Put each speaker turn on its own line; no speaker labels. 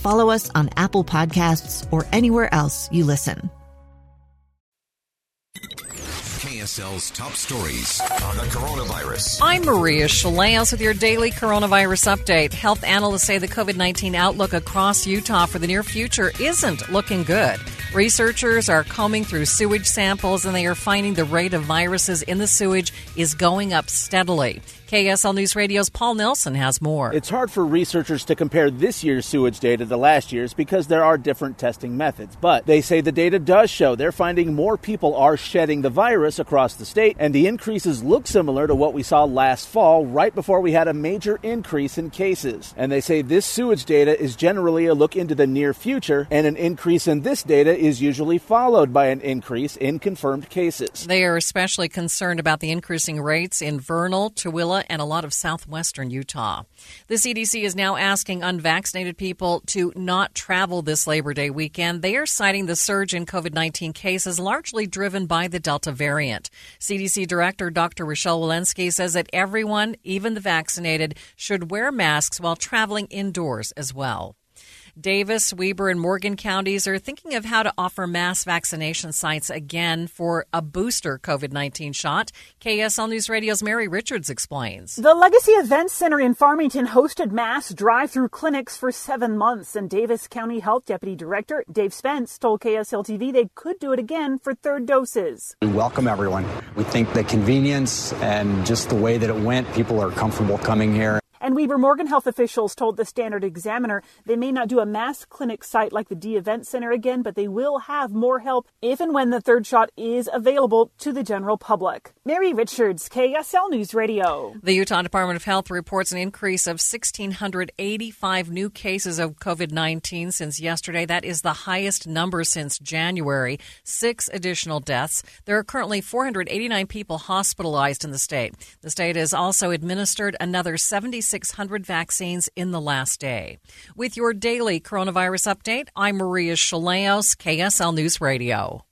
follow us on Apple Podcasts, or anywhere else you listen.
KSL's top stories on the coronavirus.
I'm Maria Shilaos with your daily coronavirus update. Health analysts say the COVID 19 outlook across Utah for the near future isn't looking good. Researchers are combing through sewage samples and they are finding the rate of viruses in the sewage is going up steadily. KSL News Radio's Paul Nelson has more.
It's hard for researchers to compare this year's sewage data to last year's because there are different testing methods. But they say the data does show they're finding more people are shedding the virus across the state, and the increases look similar to what we saw last fall, right before we had a major increase in cases. And they say this sewage data is generally a look into the near future, and an increase in this data is usually followed by an increase in confirmed cases.
They are especially concerned about the increasing rates in Vernal, Tooele, and a lot of southwestern Utah. The CDC is now asking unvaccinated people to not travel this Labor Day weekend. They are citing the surge in COVID 19 cases largely driven by the Delta variant. CDC Director Dr. Rochelle Walensky says that everyone, even the vaccinated, should wear masks while traveling indoors as well. Davis, Weber, and Morgan counties are thinking of how to offer mass vaccination sites again for a booster COVID 19 shot. KSL News Radio's Mary Richards explains.
The Legacy Events Center in Farmington hosted mass drive through clinics for seven months, and Davis County Health Deputy Director Dave Spence told KSL TV they could do it again for third doses.
We welcome everyone. We think the convenience and just the way that it went, people are comfortable coming here.
And Weber Morgan health officials told the Standard Examiner they may not do a mass clinic site like the Dee Event Center again, but they will have more help if and when the third shot is available to the general public. Mary Richards, KSL News Radio.
The Utah Department of Health reports an increase of 1,685 new cases of COVID 19 since yesterday. That is the highest number since January. Six additional deaths. There are currently 489 people hospitalized in the state. The state has also administered another 76 600 vaccines in the last day. With your daily coronavirus update, I'm Maria Shilaos, KSL News Radio.